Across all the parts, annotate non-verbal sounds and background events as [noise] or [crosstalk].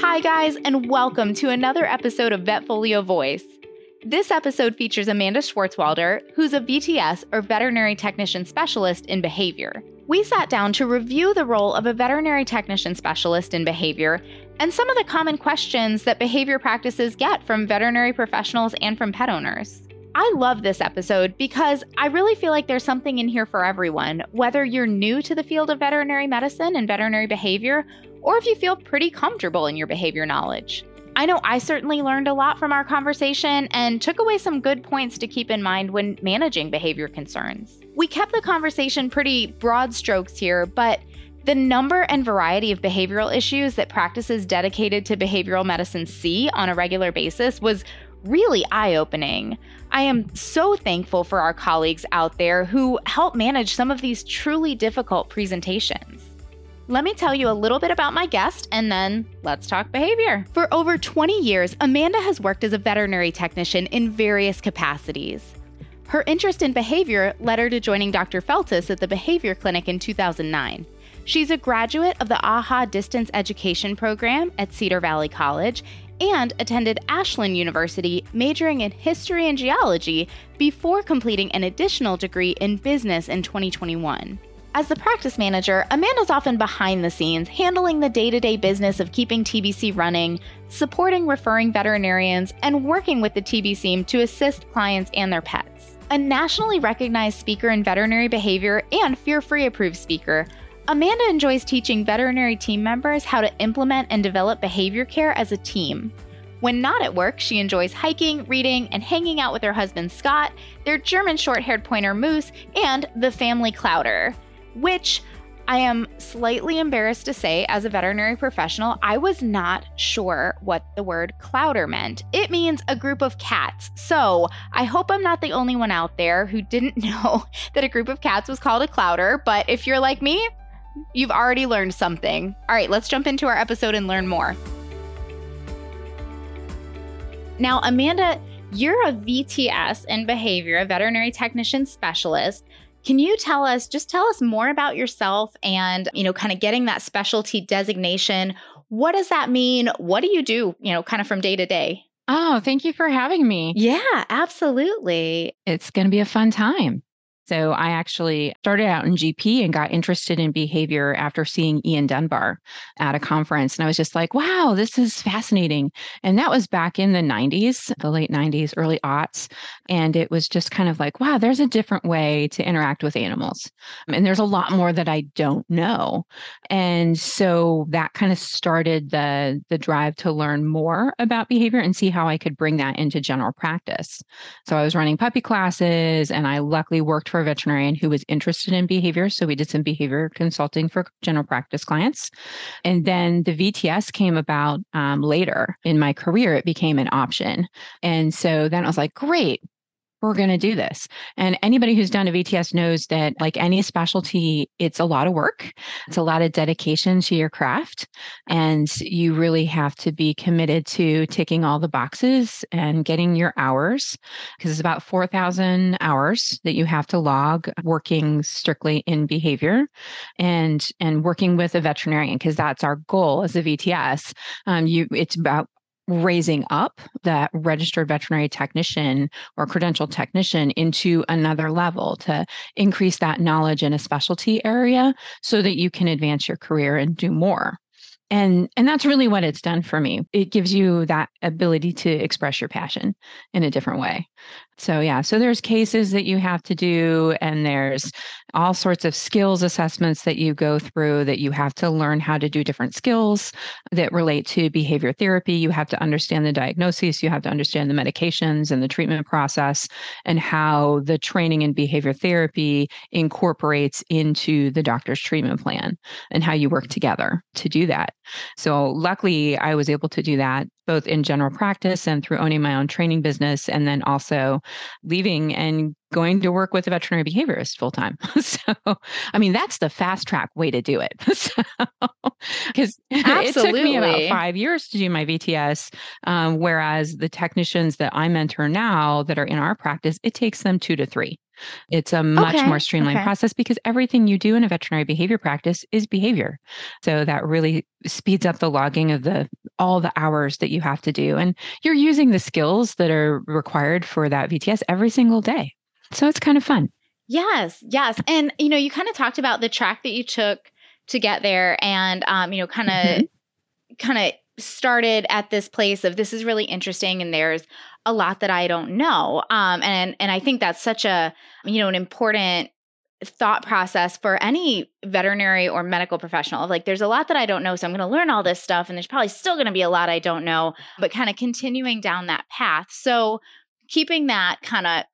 Hi, guys, and welcome to another episode of Vetfolio Voice. This episode features Amanda Schwarzwalder, who's a VTS or veterinary technician specialist in behavior. We sat down to review the role of a veterinary technician specialist in behavior and some of the common questions that behavior practices get from veterinary professionals and from pet owners. I love this episode because I really feel like there's something in here for everyone, whether you're new to the field of veterinary medicine and veterinary behavior, or if you feel pretty comfortable in your behavior knowledge. I know I certainly learned a lot from our conversation and took away some good points to keep in mind when managing behavior concerns. We kept the conversation pretty broad strokes here, but the number and variety of behavioral issues that practices dedicated to behavioral medicine see on a regular basis was really eye opening. I am so thankful for our colleagues out there who help manage some of these truly difficult presentations. Let me tell you a little bit about my guest and then let's talk behavior. For over 20 years, Amanda has worked as a veterinary technician in various capacities. Her interest in behavior led her to joining Dr. Feltus at the Behavior Clinic in 2009. She's a graduate of the AHA Distance Education Program at Cedar Valley College and attended Ashland University, majoring in history and geology before completing an additional degree in business in 2021. As the practice manager, Amanda's often behind the scenes, handling the day to day business of keeping TBC running, supporting referring veterinarians, and working with the TBC to assist clients and their pets. A nationally recognized speaker in veterinary behavior and fear free approved speaker, Amanda enjoys teaching veterinary team members how to implement and develop behavior care as a team. When not at work, she enjoys hiking, reading, and hanging out with her husband Scott, their German short haired pointer Moose, and the family Clowder, which I am slightly embarrassed to say, as a veterinary professional, I was not sure what the word clowder meant. It means a group of cats. So I hope I'm not the only one out there who didn't [laughs] know that a group of cats was called a clowder. But if you're like me, You've already learned something. All right, let's jump into our episode and learn more. Now, Amanda, you're a VTS in behavior, a veterinary technician specialist. Can you tell us, just tell us more about yourself and, you know, kind of getting that specialty designation? What does that mean? What do you do, you know, kind of from day to day? Oh, thank you for having me. Yeah, absolutely. It's going to be a fun time. So I actually started out in GP and got interested in behavior after seeing Ian Dunbar at a conference. And I was just like, wow, this is fascinating. And that was back in the 90s, the late 90s, early aughts. And it was just kind of like, wow, there's a different way to interact with animals. And there's a lot more that I don't know. And so that kind of started the, the drive to learn more about behavior and see how I could bring that into general practice. So I was running puppy classes and I luckily worked for a veterinarian who was interested in behavior. So we did some behavior consulting for general practice clients. And then the VTS came about um, later in my career. It became an option. And so then I was like, great, we're going to do this. And anybody who's done a VTS knows that, like any specialty, it's a lot of work. It's a lot of dedication to your craft. And you really have to be committed to ticking all the boxes and getting your hours, because it's about 4,000 hours that you have to log working strictly in behavior and, and working with a veterinarian, because that's our goal as a VTS. Um, you, it's about raising up that registered veterinary technician or credentialed technician into another level to increase that knowledge in a specialty area so that you can advance your career and do more. And and that's really what it's done for me. It gives you that ability to express your passion in a different way so yeah so there's cases that you have to do and there's all sorts of skills assessments that you go through that you have to learn how to do different skills that relate to behavior therapy. You have to understand the diagnosis you have to understand the medications and the treatment process and how the training in behavior therapy incorporates into the doctor's treatment plan and how you work together to do that. So luckily, I was able to do that both in general practice and through owning my own training business, and then also leaving and going to work with a veterinary behaviorist full time. [laughs] so, I mean, that's the fast track way to do it. [laughs] Because it took me about five years to do my VTS, um, whereas the technicians that I mentor now that are in our practice, it takes them two to three. It's a much okay. more streamlined okay. process because everything you do in a veterinary behavior practice is behavior. So that really speeds up the logging of the all the hours that you have to do. And you're using the skills that are required for that VTS every single day. So it's kind of fun. Yes, yes. And, you know, you kind of talked about the track that you took to get there and, um, you know, kind of, mm-hmm. kind of started at this place of this is really interesting and there's a lot that I don't know. Um, and, and I think that's such a, you know, an important thought process for any veterinary or medical professional like there's a lot that i don't know so i'm going to learn all this stuff and there's probably still going to be a lot i don't know but kind of continuing down that path so keeping that kind of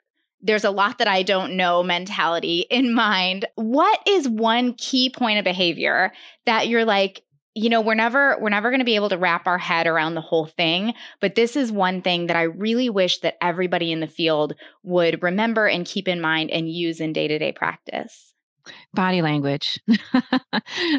there's a lot that I don't know mentality in [laughs] mind. What is one key point of behavior that you're like, you know we're never we're never going to be able to wrap our head around the whole thing but this is one thing that i really wish that everybody in the field would remember and keep in mind and use in day-to-day practice Body language. [laughs] uh,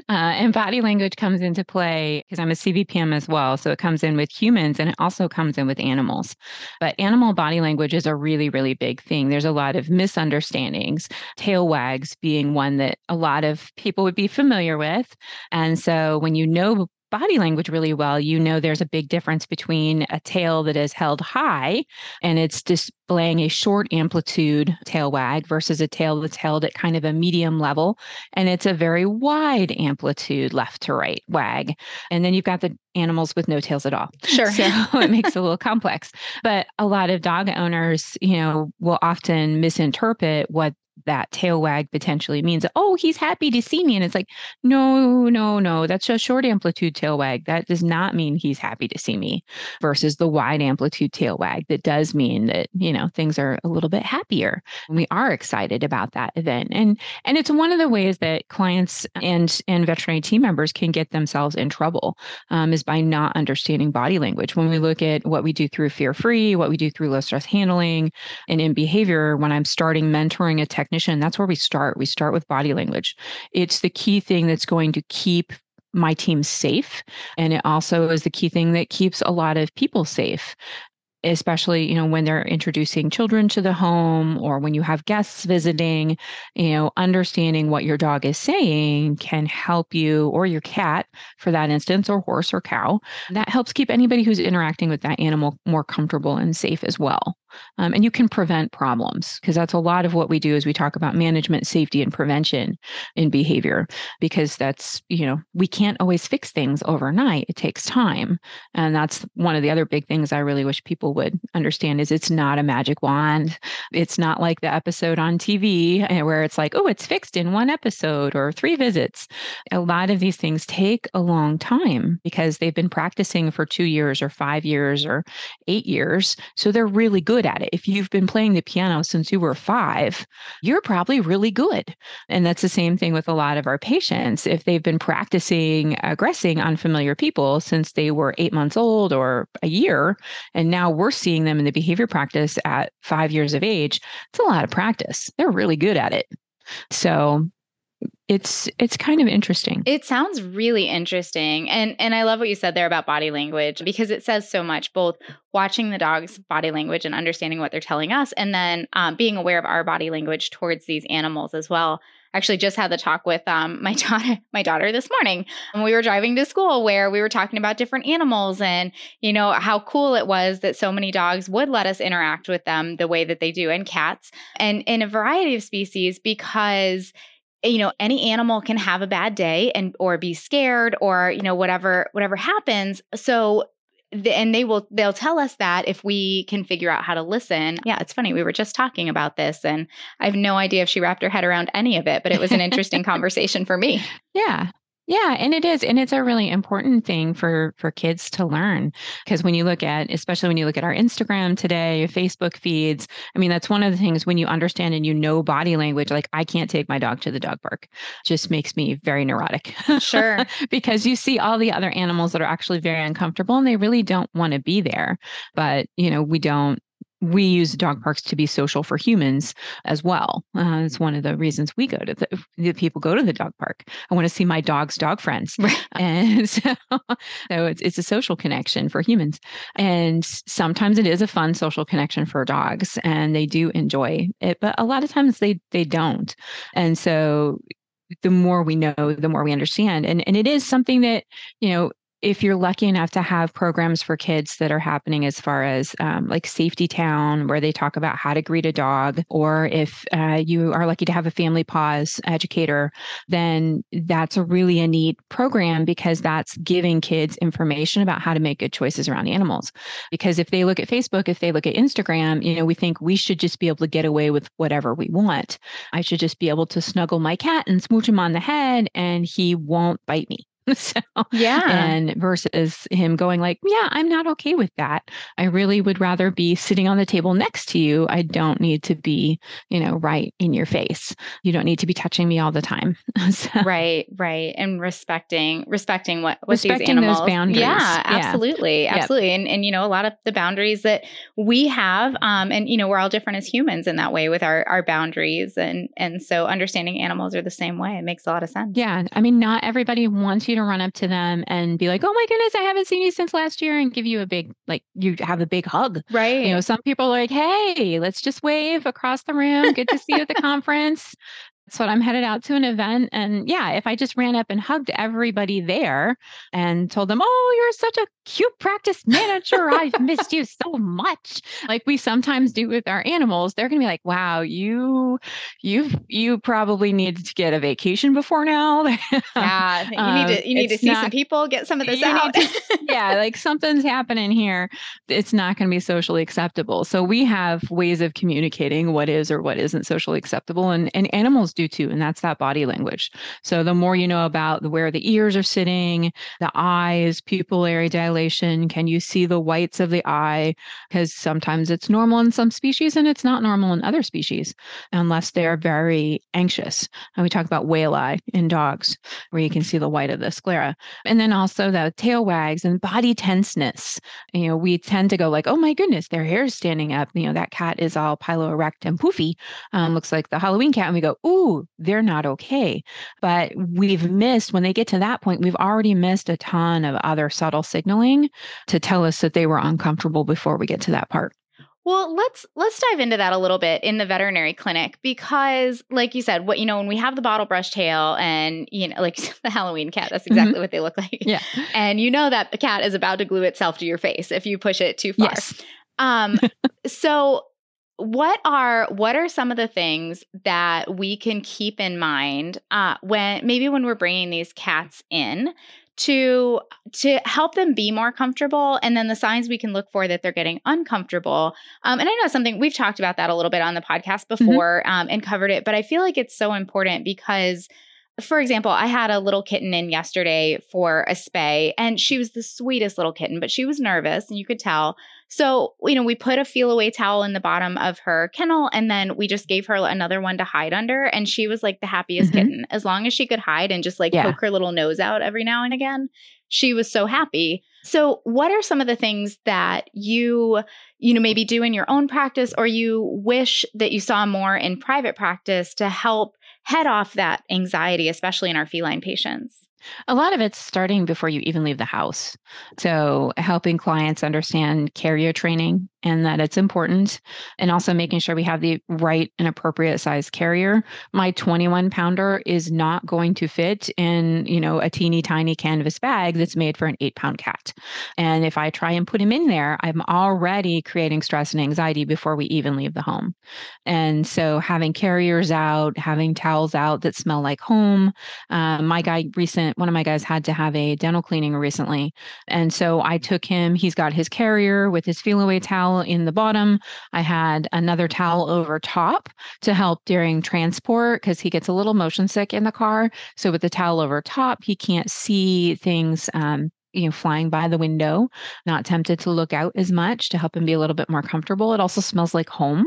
and body language comes into play because I'm a CVPM as well. So it comes in with humans and it also comes in with animals. But animal body language is a really, really big thing. There's a lot of misunderstandings, tail wags being one that a lot of people would be familiar with. And so when you know body language really well, you know there's a big difference between a tail that is held high and it's displaying a short amplitude tail wag versus a tail that's held at kind of a medium level and it's a very wide amplitude left to right wag. And then you've got the animals with no tails at all. Sure. So [laughs] it makes it a little complex. But a lot of dog owners, you know, will often misinterpret what that tail wag potentially means oh he's happy to see me and it's like no no no that's a short amplitude tail wag. That does not mean he's happy to see me versus the wide amplitude tail wag that does mean that you know things are a little bit happier. And we are excited about that event. And and it's one of the ways that clients and and veterinary team members can get themselves in trouble um, is by not understanding body language. When we look at what we do through fear free what we do through low stress handling and in behavior when i'm starting mentoring a technician technician, that's where we start. We start with body language. It's the key thing that's going to keep my team safe. And it also is the key thing that keeps a lot of people safe especially you know when they're introducing children to the home or when you have guests visiting you know understanding what your dog is saying can help you or your cat for that instance or horse or cow that helps keep anybody who's interacting with that animal more comfortable and safe as well um, and you can prevent problems because that's a lot of what we do is we talk about management safety and prevention in behavior because that's you know we can't always fix things overnight it takes time. And that's one of the other big things i really wish people would understand is it's not a magic wand. It's not like the episode on tv eh, where it's like oh it's fixed in one episode or three visits. A lot of these things take a long time because they've been practicing for two years or five years or eight years so they're really good good at it. If you've been playing the piano since you were five, you're probably really good. And that's the same thing with a lot of our patients. If they've been practicing aggressing unfamiliar people since they were eight months old or a year, and now we're seeing them in the behavior practice at five years of age, it's a lot of practice. They're really good at it. So it's it's kind of interesting. It sounds really interesting. And and I love what you said there about body language because it says so much both watching the dog's body language and understanding what they're telling us and then um, being aware of our body language towards these animals as well actually just had the talk with um, [laughs] my daughter my daughter this morning when we were driving to school where we were talking about different animals and you know how cool it was that so many dogs would let us interact with them the way that they do and cats and in a variety of species because you know any animal can have a bad day and or be scared or you know whatever whatever happens. So and they will they'll tell us that if we can figure out how to listen. Yeah it's funny we were just talking about this and i have no idea if she wrapped her head around any of it but it was an interesting [laughs] conversation for me. Yeah yeah, and it is and it's a really important thing for for kids to learn because when you look at especially when you look at our Instagram today, Facebook feeds, I mean that's one of the things when you understand and you know body language like I can't take my dog to the dog park just makes me very neurotic. Sure. [laughs] because you see all the other animals that are actually very uncomfortable and they really don't want to be there. But, you know, we don't we use dog parks to be social for humans as well. Uh, it's one of the reasons we go to the, the people go to the dog park. I want to see my dog's dog friends, [laughs] [laughs] and so, so it's it's a social connection for humans. And sometimes it is a fun social connection for dogs, and they do enjoy it. But a lot of times they they don't. And so the more we know, the more we understand. And and it is something that you know if you're lucky enough to have programs for kids that are happening as far as um, like Safety Town, where they talk about how to greet a dog, or if uh, you are lucky to have a family paws educator, then that's a really a neat program because that's giving kids information about how to make good choices around animals. Because if they look at Facebook, if they look at Instagram, you know, we think we should just be able to get away with whatever we want. I should just be able to snuggle my cat and smooch him on the head and he won't bite me. [laughs] so yeah. and versus him going like yeah i'm not okay with that. I really would rather be sitting on the table next to you. I don't need to be you know right in your face. You don't need to be touching me all the time. [laughs] So, right right and respecting respecting what what respecting these animals those boundaries. Yeah. absolutely yeah. absolutely yep. and and you know a lot of the boundaries that we have um and you know we're all different as humans in that way with our our boundaries and and so understanding animals are the same way. It makes a lot of sense. Yeah i mean not everybody wants you you to run up to them and be like, "Oh my goodness, I haven't seen you since last year," and give you a big like you have a big hug. Right. You know, some people are like, "Hey, let's just wave across the room. Good to see you at the [laughs] conference." So I'm headed out to an event. And yeah, if I just ran up and hugged everybody there and told them, Oh, you're such a cute practice manager. I've missed you so much. Like we sometimes do with our animals, they're gonna be like, Wow, you you've you probably needed to get a vacation before now. [laughs] yeah. You um, need to you need to see not, some people, get some of this out. to, yeah, like something's happening here. It's not gonna be socially acceptable. So we have ways of communicating what is or what isn't socially acceptable. And and animals do too, and that's that body language. So the more you know about where the ears are sitting, the eyes, pupillary dilation, can you see the whites of the eye? Because sometimes it's normal in some species and it's not normal in other species, unless they're very anxious. And we talk about whale eye in dogs, where you can see the white of the sclera. And then also the tail wags and body tenseness. You know, we tend to go like, oh my goodness, their hair is standing up. You know, that cat is all piloerect and poofy. Um, looks like the Halloween cat. And we go, ooh, ooh, they're not okay. But we've missed, when they get to that point, we've already missed a ton of other subtle signaling to tell us that they were uncomfortable before we get to that part. Well, let's let's dive into that a little bit in the veterinary clinic because like you said, what you know when we have the bottle brush tail and you know like [laughs] the Halloween cat, that's mm-hmm. exactly mm-hmm. what they look like. Yeah. And you know that the cat is about to glue itself to your face if you push it too far. Yes. Um [laughs] so what are what are some of the things that we can keep in mind uh, when maybe when we're bringing these cats in to to help them be more comfortable and then the signs we can look for that they're getting uncomfortable um, and i know something we've talked about that a little bit on the podcast mm-hmm. before mm-hmm. um, and covered it but i feel like it's so important because for example, I had a little kitten in yesterday for a spay, and she was the sweetest little kitten, but she was nervous, and you could tell. So, you know, we put a Feliway towel in the bottom of her kennel, and then we just gave her another one to hide under. And she was like the happiest mm-hmm. kitten. As long as she could hide and just like yeah. poke her little nose out every now and again, she was so happy. So, what are some of the things that you, you know, maybe do in your own practice or you wish that you saw more in private practice to help head off that anxiety, especially in our feline patients? A lot of it's starting before you even leave the house. So, helping clients understand carrier training and that it's important, and also making sure we have the right and appropriate size carrier. My 21 pounder is not going to fit in, you know, a teeny tiny canvas bag that's made for an eight pound cat. And if I try and put him in there, I'm already creating stress and anxiety before we even leave the home. And so, having carriers out, having towels out that smell like home. Um, my guy recent one of my guys had to have a dental cleaning recently. And so I took him, he's got his carrier with his Feliway towel in the bottom. I had another towel over top to help during transport because he gets a little motion sick in the car. So with the towel over top, he can't see things um, you know flying by the window not tempted to look out as much to help him be a little bit more comfortable it also smells like home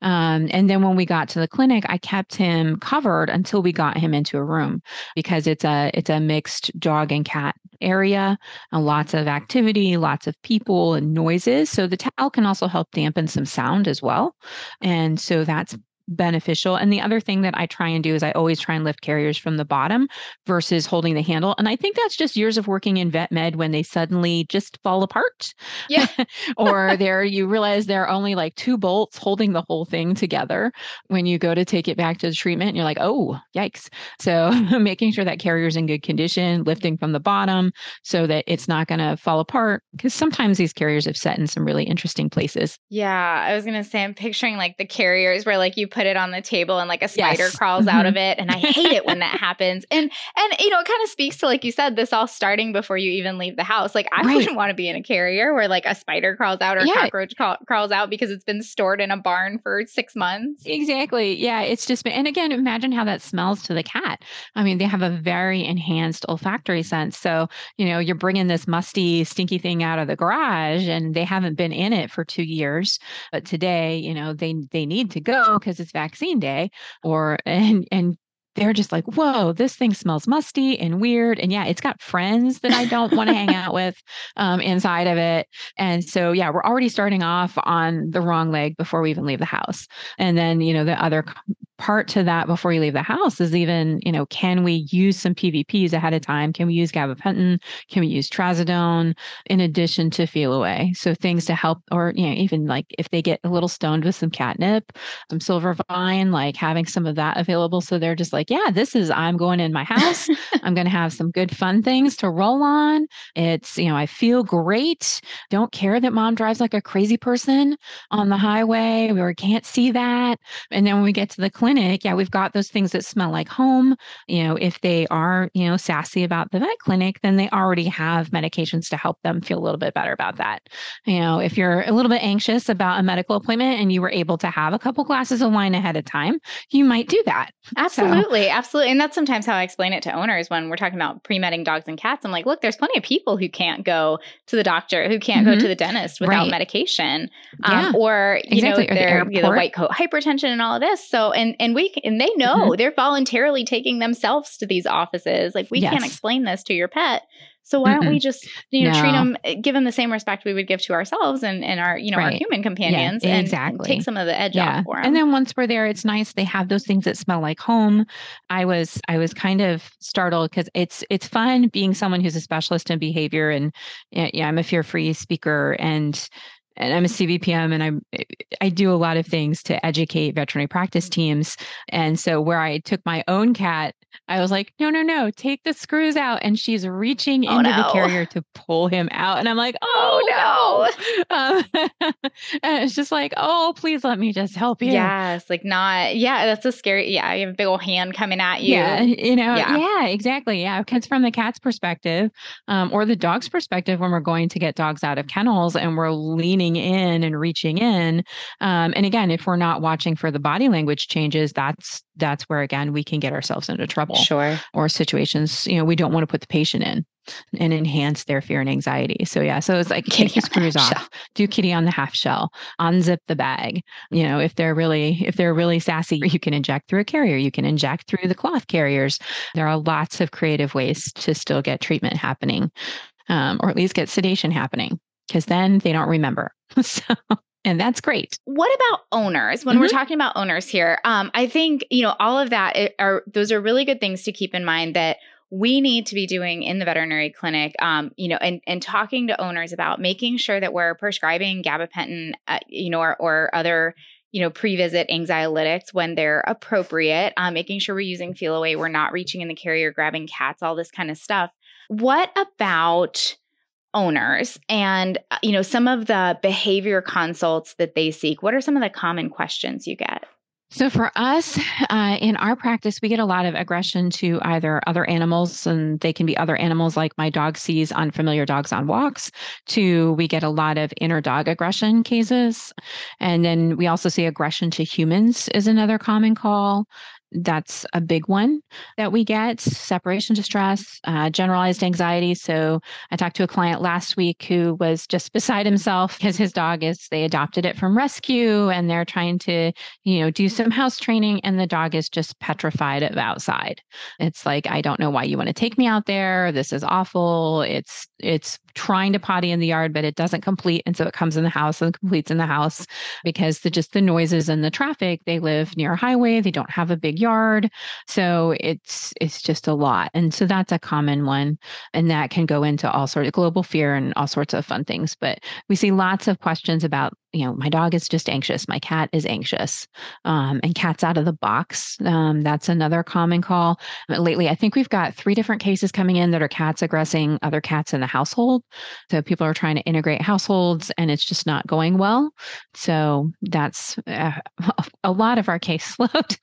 um, and then when we got to the clinic, I kept him covered until we got him into a room because it's a it's a mixed dog and cat area, and lots of activity, lots of people and noises. So the towel can also help dampen some sound as well. And so that's beneficial. And the other thing that I try and do is I always try and lift carriers from the bottom versus holding the handle. And I think that's just years of working in vet med when they suddenly just fall apart. Yeah. [laughs] or there you realize there are only like two bolts holding the whole thing together when you go to take it back to the treatment. You're like, oh, yikes. So [laughs] making sure that carrier's in good condition, lifting from the bottom so that it's not going to fall apart. Because sometimes these carriers have set in some really interesting places. Yeah. I was going to say, I'm picturing like the carriers where like you put it on the table and like a spider yes. crawls mm-hmm. out of it. And I hate it when that happens. And, and, you know, it kind of speaks to, like you said, this all starting before you even leave the house. Like I right. wouldn't want to be in a carrier where like a spider crawls out or yeah. cockroach crawls out because it's been stored in a barn for six months. Exactly. Yeah. It's just, and again, imagine how that smells to the cat. I mean, they have a very enhanced olfactory sense. So, you know, you're bringing this musty, stinky thing out of the garage and they haven't been in it for two years. But today, you know, they, they need to go because it's vaccine day or, [laughs] and, and they're just like, whoa, this thing smells musty and weird. And yeah, it's got friends that I don't want to hang out with um, inside of it. And so, yeah, we're already starting off on the wrong leg before we even leave the house. And then, you know, the other part to that before you leave the house is even, you know, can we use some PVPs ahead of time? Can we use gabapentin? Can we use trazodone in addition to Feliway? So things to help, or, you know, even like if they get a little stoned with some catnip, some silver vine, like having some of that available. So they're just like, yeah, this is, I'm going in my house. [laughs] I'm going to have some good fun things to roll on. It's, you know, I feel great. Don't care that mom drives like a crazy person on the highway. We can't see that. And then when we get to the clinic, clinic, yeah, we've got those things that smell like home. You know, if they are, you know, sassy about the vet clinic, then they already have medications to help them feel a little bit better about that. You know, if you're a little bit anxious about a medical appointment and you were able to have a couple glasses of wine ahead of time, you might do that. Absolutely. So. Absolutely. And that's sometimes how I explain it to owners when we're talking about pre-medding dogs and cats. I'm like, look, there's plenty of people who can't go to the doctor, who can't mm-hmm. go to the dentist without right. medication. Um, yeah. Or, you exactly. know, they're the, you know, the white coat hypertension and all of this. So, and and we and they know mm-hmm. they're voluntarily taking themselves to these offices. Like we yes. can't explain this to your pet. So why don't we just you know no. treat them, eh, give them the same respect we would give to ourselves and, and our you know right. our human companions, yeah, exactly. and take some of the edge yeah. off for them. And then once we're there, it's nice they have those things that smell like home. I was I was kind of startled because it's it's fun being someone who's a specialist in behavior and yeah, I'm a fear free speaker and and I'm a CVPM and I'm I do a lot of things to educate veterinary practice teams. And so where I took my own cat, I was like, no, no, no, take the screws out. And she's reaching oh, into no. the carrier to pull him out. And I'm like, [laughs] oh, oh no. [laughs] Um, [laughs] and it's just like, oh, please let me just help you. Yes. Like not, yeah, that's a scary, yeah, you have a big old hand coming at you. Yeah. You know, yeah, yeah exactly. Yeah. Because from the cat's perspective um, or the dog's perspective, when we're going to get dogs out of kennels and we're leaning leaning in and reaching in. Um, and again, if we're not watching for the body language changes, that's that's where again we can get ourselves into trouble. Sure. Or situations, you know, we don't want to put the patient in and enhance their fear and anxiety. So yeah, so it's like kitty screws off, shell. do kitty on the half shell, unzip the bag. You know, if they're really if they're really sassy, [laughs] you can inject through a carrier, you can inject through the cloth carriers. There are lots of creative ways to still get treatment happening, um, or at least get sedation happening because then they don't remember. [laughs] so and that's great. What about owners? When mm-hmm. we're talking about owners here, um, I think you know all of that are those are really good things to keep in mind that we need to be doing in the veterinary clinic. Um, you know, and and talking to owners about making sure that we're prescribing gabapentin, uh, you know, or, or other you know, pre-visit anxiolytics when they're appropriate, um, making sure we're using Feliway, we're not reaching in the carrier, grabbing cats, all this kind of stuff. What about owners. And uh, you know some of the behavior consults that they seek what are some of the common questions you get? So for us uh, in our practice we get a lot of aggression to either other animals and they can be other animals like my dog sees unfamiliar dogs on walks to we get a lot of inter-dog aggression cases. And then we also see aggression to humans is another common call that's a big one that we get separation distress, uh, generalized anxiety. So I talked to a client last week who was just [laughs] beside himself because his dog is, they adopted it from rescue and they're trying to, you know, do some house training and the dog is just petrified of outside. It's like, I don't know why you want to take me out there. This is awful. It's, it's trying to potty in the yard, but it doesn't complete. And so it comes in the house and completes in the house because the just the noises and the traffic. They live near a highway, they don't have a big yard. So it's it's just a lot. And so that's a common one. And that can go into all sorts of global fear and all sorts of fun things. But we see lots of questions about, you know, my dog is just anxious, my cat is anxious. Um, and cats out of the box. Um, that's another common call. Lately, I think we've got three different cases coming in that are cats aggressing other cats in the household. So people are trying to integrate households and it's just not going well. So that's uh, [laughs] a lot of our caseload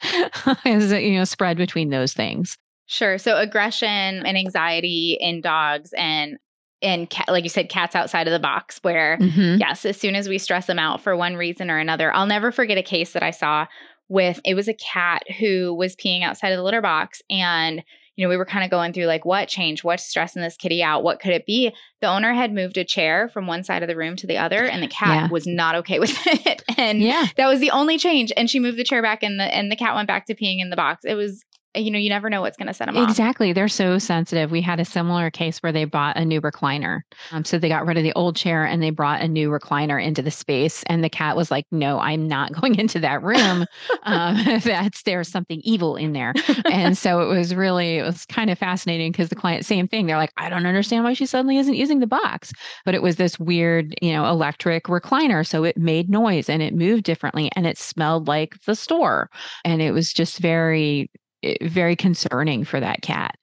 [laughs] is you know spread between those things. Sure. So aggression and anxiety in dogs and and cat, like you said, cats outside of the box. Where mm-hmm. yes, as soon as we stress them out for one reason or another, I'll never forget a case that I saw with it was a cat who was peeing outside of the litter box and you know, we were kind of going through like what changed, what's stressing this kitty out, what could it be? The owner had moved a chair from one side of the room to the other, and the cat yeah. was not okay with [laughs] it. and yeah. that was the only change. And she moved the chair back, and the and the cat went back to peeing in the box. It was you know, you never know what's going to set them off. Exactly. They're so sensitive. We had a similar case where they bought a new recliner. Um, so they got rid of the old chair and they brought a new recliner into the space. And the cat was like, no, I'm not [laughs] going into that room. um, [laughs] that's there's something evil in there. And so it was really, it was kind of fascinating because the client, same thing. They're like, I don't understand why she suddenly isn't using the box. But it was this weird, you know, electric recliner. So it made noise and it moved differently and it smelled like the store. And it was just very, very concerning for that cat.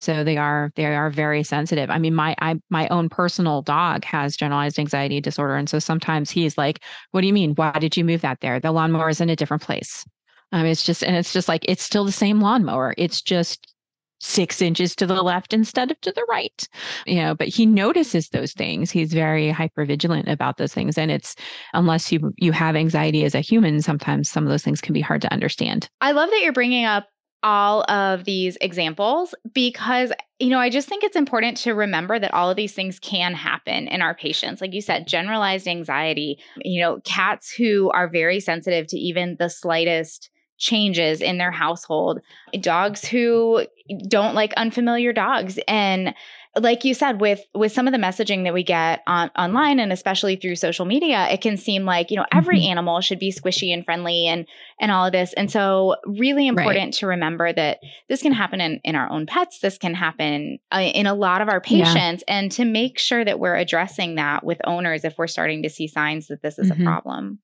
So they are they are very sensitive. I mean my I, my own personal dog has generalized anxiety disorder and so sometimes he's like what do you mean? Why did you move that there? The lawnmower is in a different place. Um, it's just and it's just like it's still the same lawnmower. It's just six inches to the left instead of to the right you know but he notices those things. He's very hyper vigilant about those things and it's unless you you have anxiety as a human sometimes some of those things can be hard to understand. I love that you're bringing up all of these examples because you know, I just think it's important to remember that all of these things can happen in our patients. Like you said, generalized anxiety, you know, cats who are very sensitive to even the slightest changes in their household, dogs who don't like unfamiliar dogs and like you said with with some of the messaging that we get on online and especially through social media it can seem like you know every mm-hmm. animal should be squishy and friendly and and all of this and so really important right. to remember that this can happen in in our own pets this can happen uh, in a lot of our patients yeah. and to make sure that we're addressing that with owners if we're starting to see signs that this is mm-hmm. a problem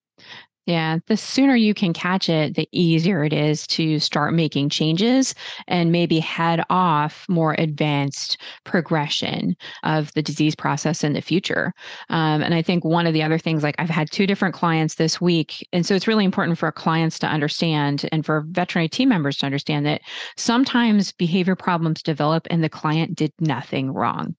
yeah, the sooner you can catch it, the easier it is to start making changes and maybe head off more advanced progression of the disease process in the future. Um, and I think one of the other things, like I've had two different clients this week. And so it's really important for clients to understand and for veterinary team members to understand that sometimes behavior problems develop and the client did nothing wrong.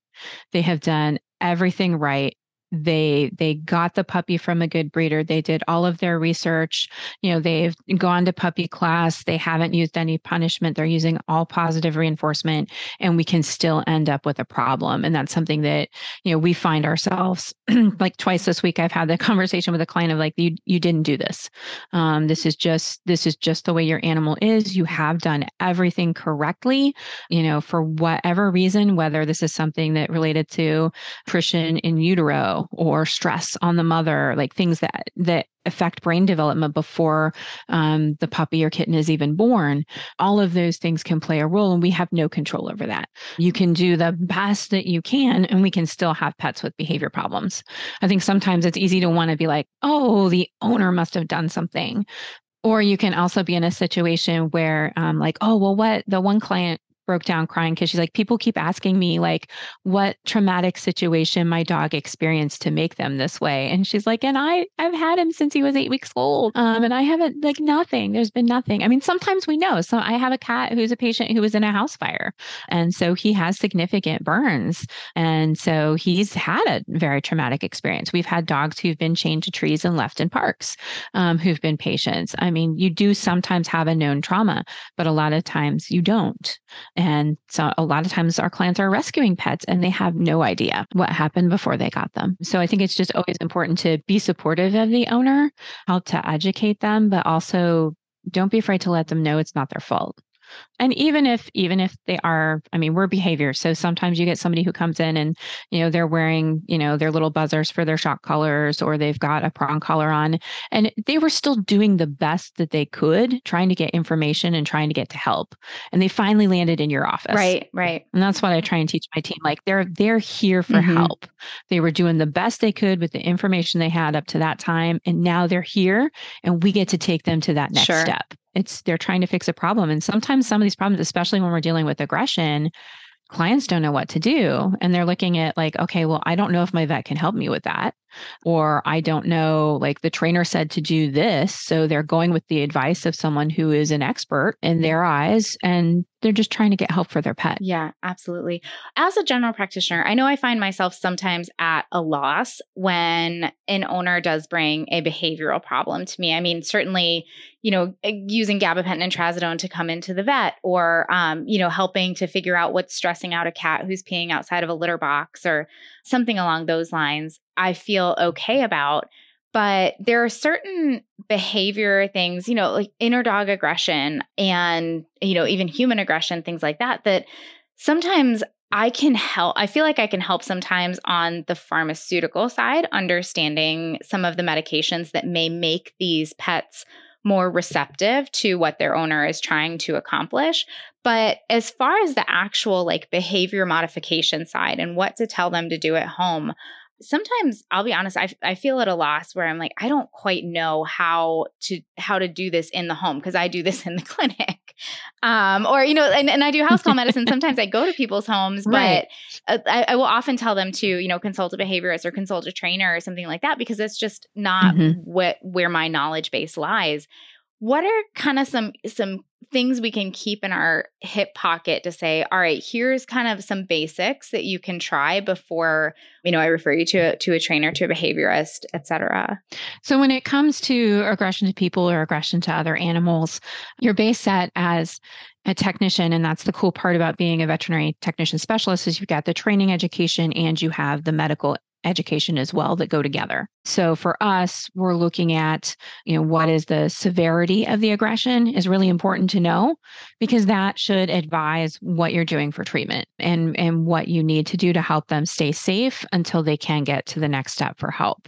They have done everything right they they got the puppy from a good breeder. They did all of their research. You know they've gone to puppy class. They haven't used any punishment. They're using all positive reinforcement and we can still end up with a problem. And that's something that you know we find ourselves [clears throat] like twice this week i've had the [laughs] conversation with a client of like you you didn't do this. Um, this is just this is just the way your animal is. You have done everything correctly you know for whatever reason whether this is something that related to attrition in utero or stress on the mother, like things that that affect brain development before um, the puppy or kitten is even born. All of those things can play a role, and we have no control over that. You can do the best that you can, and we can still have pets with behavior problems. I think sometimes it's easy to want to be like, oh, the owner must have done something. Or you can also be in a situation where, um, like, oh, well, what the one client broke down crying because she's like, people keep asking me like what traumatic situation my dog experienced to make them this way. And she's like, and I I've had him since he was eight weeks old. Um, and I haven't like nothing. There's been nothing. I mean, sometimes we know. So I have a cat who's a patient who was in a house fire. And so he has significant burns. And so he's had a very traumatic experience. We've had dogs who've been chained to trees and left in parks, um, who've been patients. I mean, you do sometimes have a known trauma, but a lot of times you don't. And so a lot of times our clients are rescuing pets and they have no idea what happened before they got them. So I think it's just always important to be supportive of the owner, help to educate them, but also don't be afraid to let them know it's not their fault. And even if even if they are i mean we're behavior so sometimes you get somebody who comes in and you know they're wearing you know their little buzzers for their shock collars or they've got a prong collar on. And they were still doing the best that they could trying to get information and trying to get to help. And they finally landed in your office. Right right. And that's what i try and teach my team. Like they're they're here for mm-hmm. help. They were doing the best they could with the information they had up to that time and now they're here and we get to take them to that next sure. step it's they're trying to fix a problem. And sometimes some of these problems especially when we're dealing with aggression clients don't know what to do. And they're looking at like okay well i don't know if my vet can help me with that or i don't know like the trainer said to do this so they're going with the advice of someone who is an expert in their eyes and they're just trying to get help for their pet. Yeah, absolutely. As a general practitioner, I know I find myself sometimes at a loss when an owner does bring a behavioral problem to me. I mean, certainly, you know, eh, using gabapentin and trazodone to come into the vet or, um, you know, helping to figure out what's stressing out a cat who's peeing outside of a litter box or something along those lines, I feel okay about but there are certain behavior things, you know, like inter-dog aggression and, you know, even human aggression, things like that, that sometimes I can help. I feel like I can help sometimes on the pharmaceutical side, understanding some of the medications that may make these pets more receptive to what their owner is trying to accomplish. But as far as the actual like behavior modification side and what to tell them to do at home, sometimes I'll be honest, I, I feel at a loss where I'm like, I don't quite know how to how to do this in the home because I do this in the [laughs] clinic. Um, or, you know, and, and I do house call medicine. [laughs] Sometimes I go to people's homes, right. but uh, I, I, will often tell them to, you know, consult a behaviorist or consult a trainer or something like that because it's just not mm-hmm. what where my knowledge base lies what are kind of some some things we can keep in our hip pocket to say all right here's kind of some basics that you can try before you know i refer you to a, to a trainer to a behaviorist etc so when it comes to aggression to people or aggression to other animals your base set as a technician and that's the cool part about being a veterinary technician specialist is you've got the training education and you have the medical education as well that go together. So for us, we're looking at, you know, what is the severity of the aggression is really important to know because that should advise what you're doing for treatment and and what you need to do to help them stay safe until they can get to the next step for help.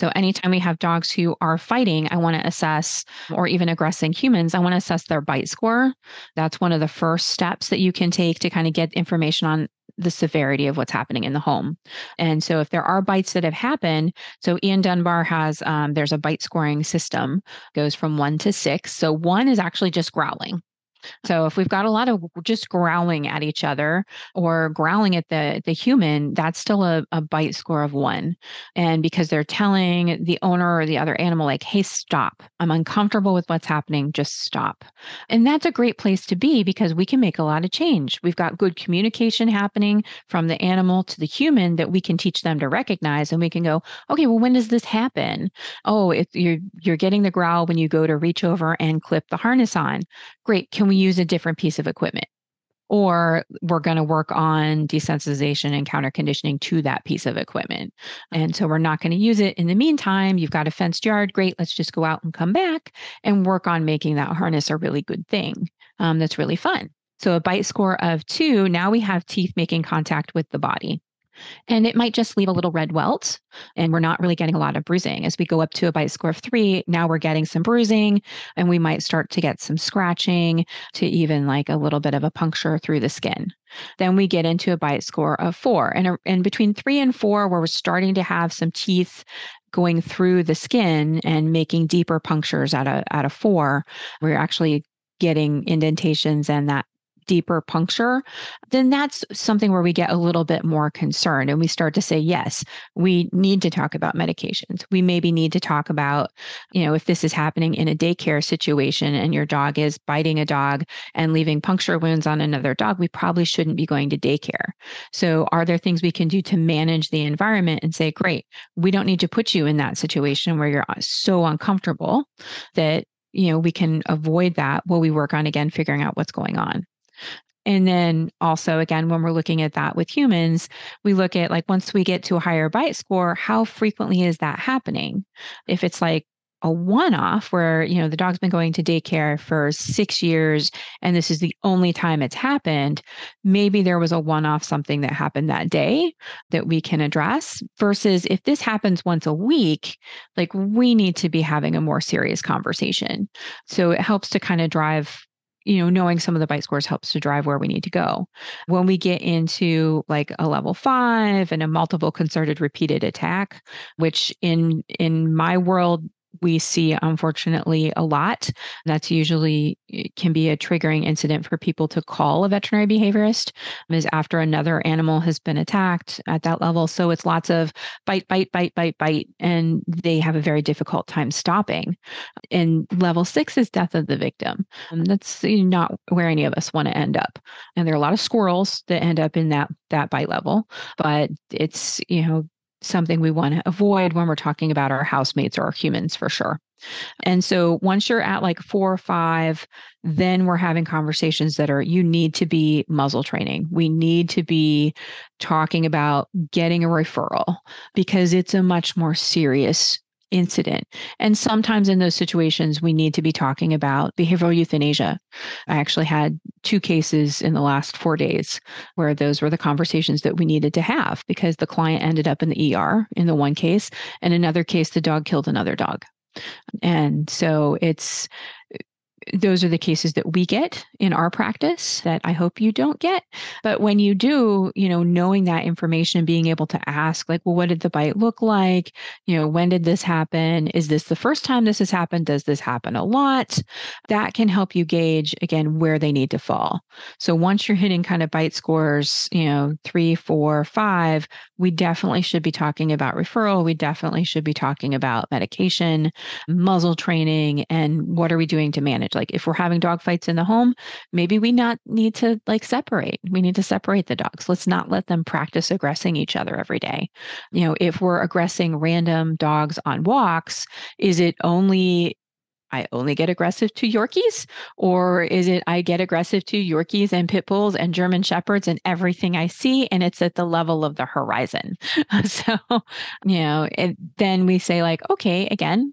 So anytime we have dogs who are fighting, I want to assess or even aggressing humans, I want to assess their bite score. That's one of the first steps that you can take to kind of get information on the severity of what's happening in the home. And so if there are bites that have happened, so Ian Dunbar has um, there's a bite scoring system goes from one to six. So one is actually just growling. So if we've got a lot of just growling at each other or growling at the the human, that's still a, a bite score of one. And because they're telling the owner or the other animal, like, hey, stop. I'm uncomfortable with what's happening. Just stop. And that's a great place to be because we can make a lot of change. We've got good communication happening from the animal to the human that we can teach them to recognize. And we can go, okay, well, when does this happen? Oh, if you're you're getting the growl when you go to reach over and clip the harness on. Great. Can we use a different piece of equipment or we're going to work on desensitization and counter conditioning to that piece of equipment. And so we're not going to use it in the meantime. You've got a fenced yard. Great. Let's just go out and come back and work on making that harness a really good thing um, that's really fun. So a bite score of two, now we have teeth making contact with the body. And it might just leave a little red welt, and we're not really getting a lot of bruising. As we go up to a bite score of three, now we're getting some bruising, and we might start to get some scratching to even like a little bit of a puncture through the skin. Then we get into a bite score of four. And, uh, and between three and four, where we're starting to have some teeth going through the skin and making deeper punctures at a, at a four, we're actually getting indentations and that deeper puncture, then that's something where we get a little bit more concerned and we start to say, yes, we need to talk about medications. We maybe need to talk about, you know, if this is happening in a daycare situation and your dog is biting a dog and leaving puncture wounds on another dog, we probably shouldn't be going to daycare. So, are there things we can do to manage the environment and say, great, we don't need to put you in that situation where you're uh, so uncomfortable that you know we can avoid that while we work on again figuring out what's going on and then also, again, when we're looking at that with humans, we look at like once we get to a higher bite score, how frequently is that happening? If it's like a one off where, you know, the dog's been going to daycare for six years and this is the only time it's happened, maybe there was a one off something that happened that day that we can address. Versus if this happens once a week, like we need to be having a more serious conversation. So it helps to kind of drive you know, knowing some of the bite scores helps to drive where we need to go. When we get into like a level five and a multiple concerted repeated attack, which in in my world we see unfortunately a lot. That's usually can be a triggering incident for people to call a veterinary behaviorist is after another animal has been attacked at that level. So it's lots of bite, bite, bite, bite, bite, and they have a very difficult time stopping. And level six is death of the victim. And that's not where any of us want to end up. And there are a lot of squirrels that end up in that that bite level, but it's you know something we want to avoid when we're talking about our housemates or our humans for sure. And so once you're at like four or five, then we're having conversations that are you need to be muzzle training. We need to be talking about getting a referral because it's a much more serious incident. And sometimes in those situations, we need to be talking about behavioral euthanasia. I actually had two cases in the last four days where those were the conversations that we needed to have because the client ended up in the ER in the one case, and another case, the dog killed another dog. And so it's those are the cases that we get in our practice that I hope you don't get. But when you do, you know, knowing that information, and being able to ask, like, well, what did the bite look like? You know, when did this happen? Is this the first time this has happened? Does this happen a lot? That can help you gauge, again, where they need to fall. So once you're hitting kind of bite scores, you know, three, four, five, we definitely should be talking about referral. We definitely should be talking about medication, muzzle training, and what are we doing to manage? Like if we're having dog fights in the home, maybe we not need to like separate. We need to separate the dogs. Let's not let them practice aggressing each other every day. You know, if we're aggressing random dogs on walks, is it only I only get aggressive to Yorkies? Or is it I get aggressive to Yorkies and Pit Bulls and German Shepherds and everything I see, and it's at the level of the horizon? [laughs] so, you know, then we say, like, okay, again,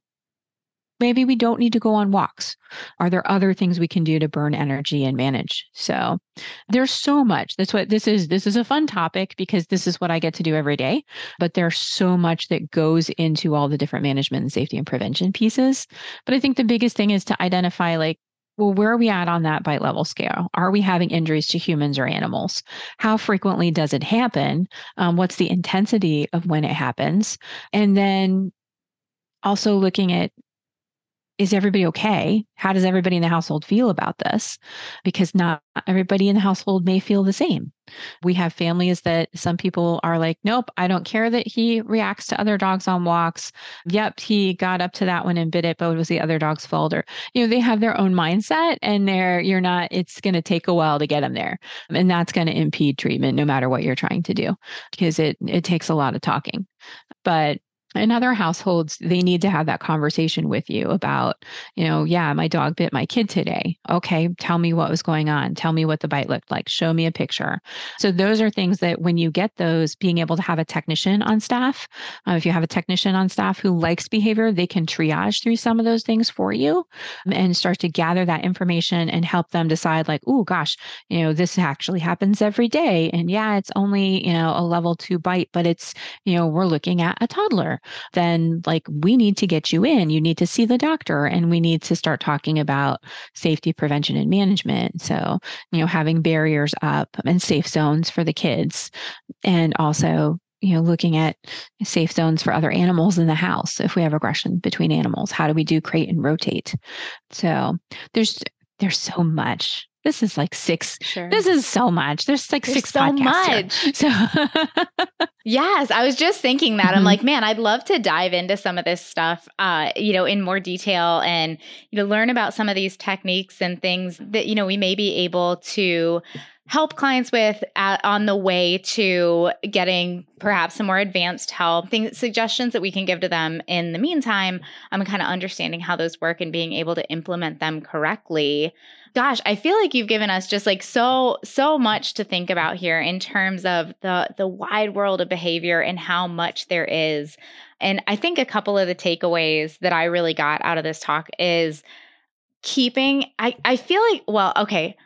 maybe we don't need to go on walks. Are there other things we can do to burn energy and manage? So there's so much. That's what this is. This is a fun topic because this is what I get to do every day. But there's so much that goes into all the different management and safety and prevention pieces. But I think the biggest thing is to identify like, well, where are we at on that bite level scale? Are we having injuries to humans or animals? How frequently does it happen? Um, what's the intensity of when it happens? And then also looking at is everybody okay? How does everybody in the household feel about this? Because not everybody in the household may feel the same. We have families that some people are like, nope, I don't care that he reacts to other dogs on walks. Yep, he got up to that one and bit it, but it was the other dog's fault. Or, you know, they have their own mindset and they're, you're not, it's going to take a while to get them there. And that's going to impede treatment no matter what you're trying to do because it, it takes a lot of talking. But in other households they need to have that conversation with you about you know yeah my dog bit my kid today. Okay tell me what was going on. Tell me what the bite looked like. Show me a picture. So those are things that when you get those being able to have a technician on staff uh, if you have a technician on staff who likes behavior they can triage through some of those things for you and start to gather that information and help them decide like oh gosh you know this actually happens every day and yeah it's only you know a level 2 bite but it's you know we're looking at a toddler then like we need to get you in. You need to see the doctor and we need to start talking about safety prevention and management. So, you know, having barriers up and safe zones for the kids and also you know looking at safe zones for other animals in the house if we have aggression between animals how do we do crate and rotate so there's there's so much this is like six. Sure. This is so much. There's like There's six so much. Here. [laughs] So yes, I was just thinking that. Mm-hmm. I'm like, man, I'd love to dive into some of this stuff, uh, you know, in more detail and you know learn about some of these techniques and things that you know we may be able to help clients with at, on the way to getting perhaps some more advanced help, things, suggestions that we can give to them in the meantime. I'm kind of understanding how those work and being able to implement them correctly. Gosh, I feel like you've given us just like so so much to think about here in terms of the the wide world of behavior and how much there is. And I think a couple of the takeaways that I really got out of this talk is keeping I I feel like well, okay,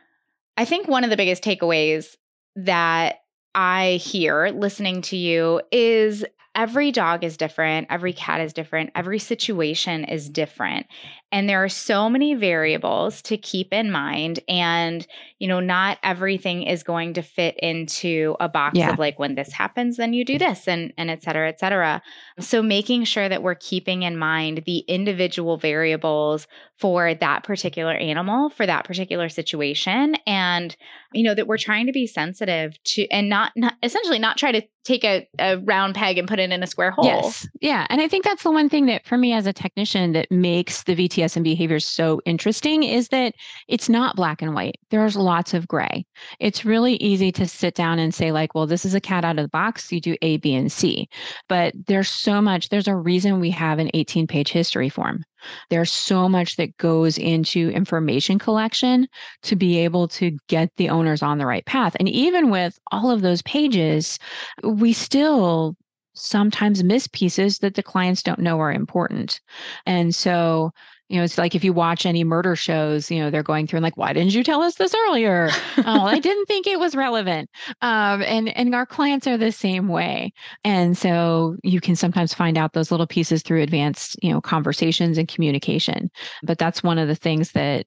I think one of the biggest takeaways that I hear listening to you is every dog is different, every cat is different, every situation is different. And there are so many variables to keep in mind. And, you know, not everything is going to fit into a box yeah. of like, when this happens, then you do this and, and et cetera, et cetera. So making sure that we're keeping in mind the individual variables for that particular animal, for that particular situation. And, you know, that we're trying to be sensitive to and not, not essentially not try to take a, a round peg and put it in a square hole. Yes. Yeah. And I think that's the one thing that for me as a technician that makes the VTS and behaviors so interesting is that it's not black and white. There's lots of gray. It's really easy to sit down and say, like, well, this is a cat out of the box. You do A, B, and C. But there's so much, there's a reason we have an 18 page history form. There's so much that goes into information collection to be able to get the owners on the right path. And even with all of those pages, we still sometimes miss pieces that the clients don't know are important. And so, you know, it's like if you watch any murder shows, you know, they're going through and like, why didn't you tell us this earlier? [laughs] oh, I didn't think it was relevant. Um, and and our clients are the same way. And so you can sometimes find out those little pieces through advanced, you know, conversations and communication. But that's one of the things that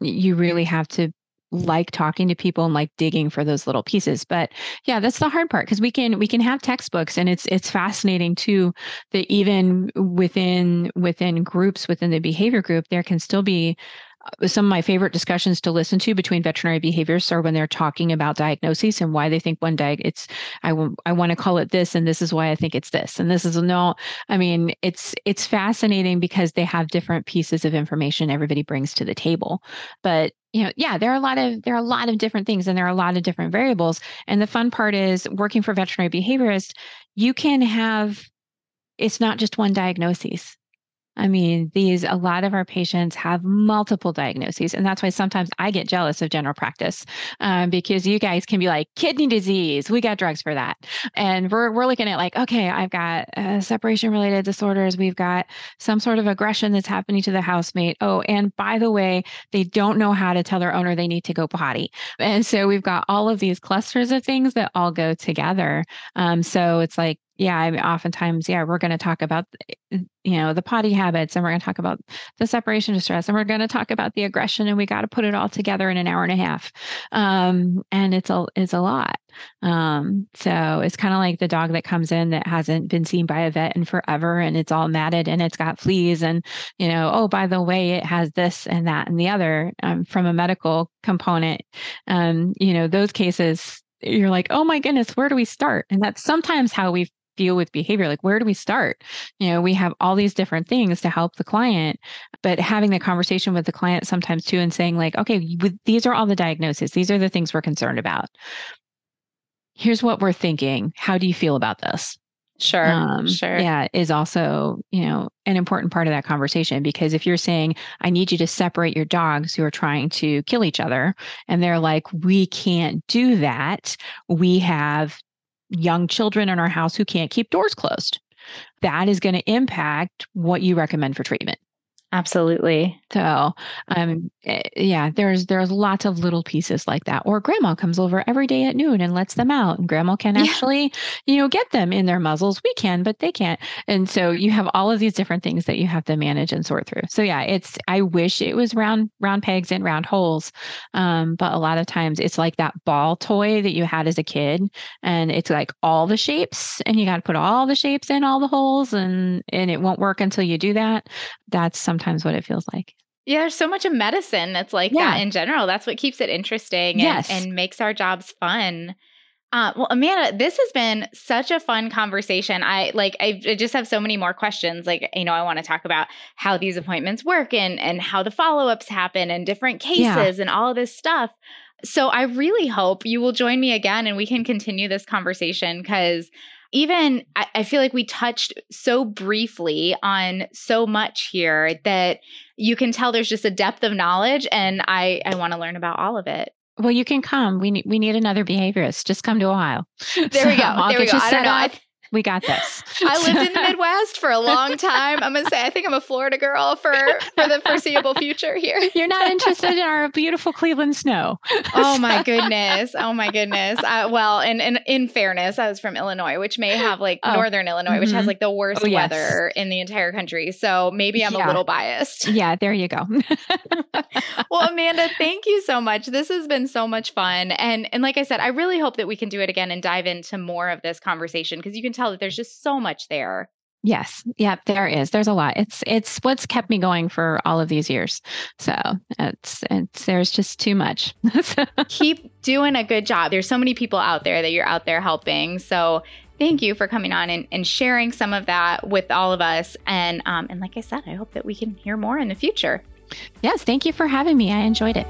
you really have to like talking to people and like digging for those little pieces but yeah that's the hard part because we can we can have textbooks and it's it's fascinating too that even within within groups within the behavior group there can still be uh, some of my favorite discussions to listen to between veterinary behaviorists are when they're talking about diagnoses and why they think one diag it's I, w- I want to call it this and this is why I think it's this and this is no. I mean it's it's fascinating because they have different pieces of information everybody brings to the table but you know yeah there are a lot of there are a lot of different things and there are a lot of different variables. And the fun part is working for veterinary behaviorists you can have it's not just one diagnosis I mean, these, a lot of our patients have multiple diagnoses. And that's why sometimes I get jealous of general practice um, because you guys can be like, kidney disease, we got drugs for that. And we're, we're looking at like, okay, I've got uh, separation related disorders. We've got some sort of aggression that's happening to the housemate. Oh, and by the way, they don't know how to tell their owner they need to go potty. And so we've got all of these clusters of things that all go together. Um, so it's like, yeah, I mean, oftentimes, yeah, we're going to talk about, eh, you know, the potty habits and we're going to talk about the separation distress and we're going to talk about the aggression and we got to put it all together in an hour and a half. Um, and it's a, it's a lot. Um, so it's kind of like the dog that comes in that hasn't been seen by a vet in forever and it's all matted and it's got fleas and, you know, oh, by the way, it has this and that and the other um, from a medical component. Um, you know, those cases, you're like, oh my goodness, where do we start? And that's sometimes how we feel with behavior like where do we start you know we have all these different things to help the client but having the conversation with the client sometimes too and saying like okay these are all the diagnoses these are the things we're concerned about here's what we're thinking how do you feel about this Sure. Um, sure. Yeah, is also, you know, an important part of that conversation because if you're saying, I need you to separate your dogs who are trying to kill each other, and they're like, we can't do that. We have young children in our house who can't keep doors closed. That is going to impact what you recommend for treatment. Absolutely. So, um, eh, yeah, there's there's lots of little pieces like that. Or grandma comes over every day at noon and lets them out, and grandma can actually, yeah. you know, get them in their muzzles. We can, but they can't. And so you have all of these different things that you have to manage and sort through. So yeah, it's I wish it was round round pegs and round holes, um, but a lot of times it's like that ball toy that you had as a kid, and it's like all the shapes, and you got to put all the shapes in all the holes, and and it won't work until you do that. That's sometimes sometimes what it feels like. Yeah, there's so much of medicine that's like yeah. that in general. That's what keeps it interesting and, yes. and makes our jobs fun. Uh, well, Amanda, this has been such a fun conversation. I like, I, I just have so many more questions. Like, you know, I want to talk about how these appointments work and and how the follow ups happen and different cases yeah. and all of this stuff. So I really hope you will join me again and we can continue this conversation because even I, I, feel like we touched so briefly on so much here that you can tell there's just a depth of knowledge and I, I want to learn about all of it. Well, you can come. We need we need another behaviorist. Just come to Ohio. There [laughs] so we go. I'll there we go. I don't know. I, we got this. [laughs] I lived in the [laughs] Midwest for a long time. I'm gonna say I think I'm a Florida girl for for the foreseeable future here. [laughs] You're not interested in our beautiful Cleveland snow. oh my goodness! Oh my goodness! Uh, well, and, and in fairness, I was from Illinois, which may have like oh. northern Illinois, mm-hmm. which has mm-hmm. like the worst oh, yes. weather in the entire country. So maybe I'm yeah. a little biased. Yeah, there you go. well, Amanda, thank you so much. This has been so much fun, and and like I said, I really hope that we can do it again and dive into more of this conversation because you can tell tell that there's just so much there. Yes. Yep, there is. There's a lot. It's it's what's kept me going for all of these years. So, it's it's there's just too much. [laughs] Keep doing a good job. There's so many people out there that you're out there helping. So, thank you for coming on and, and sharing some of that with all of us. And um and like I said, I hope that we can hear more in the future. Yes, thank you for having me. I enjoyed it.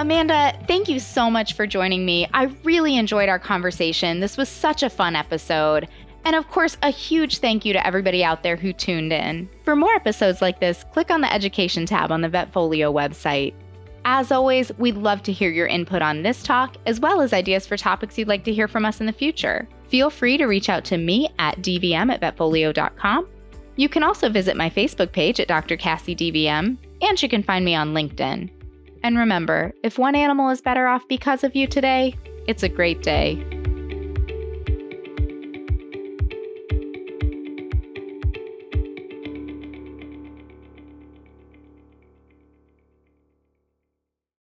Amanda, thank you so much for joining me. I really enjoyed our conversation. This was such a fun episode. And of course, a huge thank you to everybody out there who tuned in. For more episodes like this, click on the Education tab on the Vetfolio website. As always, we'd love to hear your input on this talk, as well as ideas for topics you'd like to hear from us in the future. Feel free to reach out to me at dvm at vetfolio.com. You can also visit my Facebook page at Dr. Cassi DVM, and you can find me on LinkedIn. And remember, if one animal is better off because of you today, it's a great day.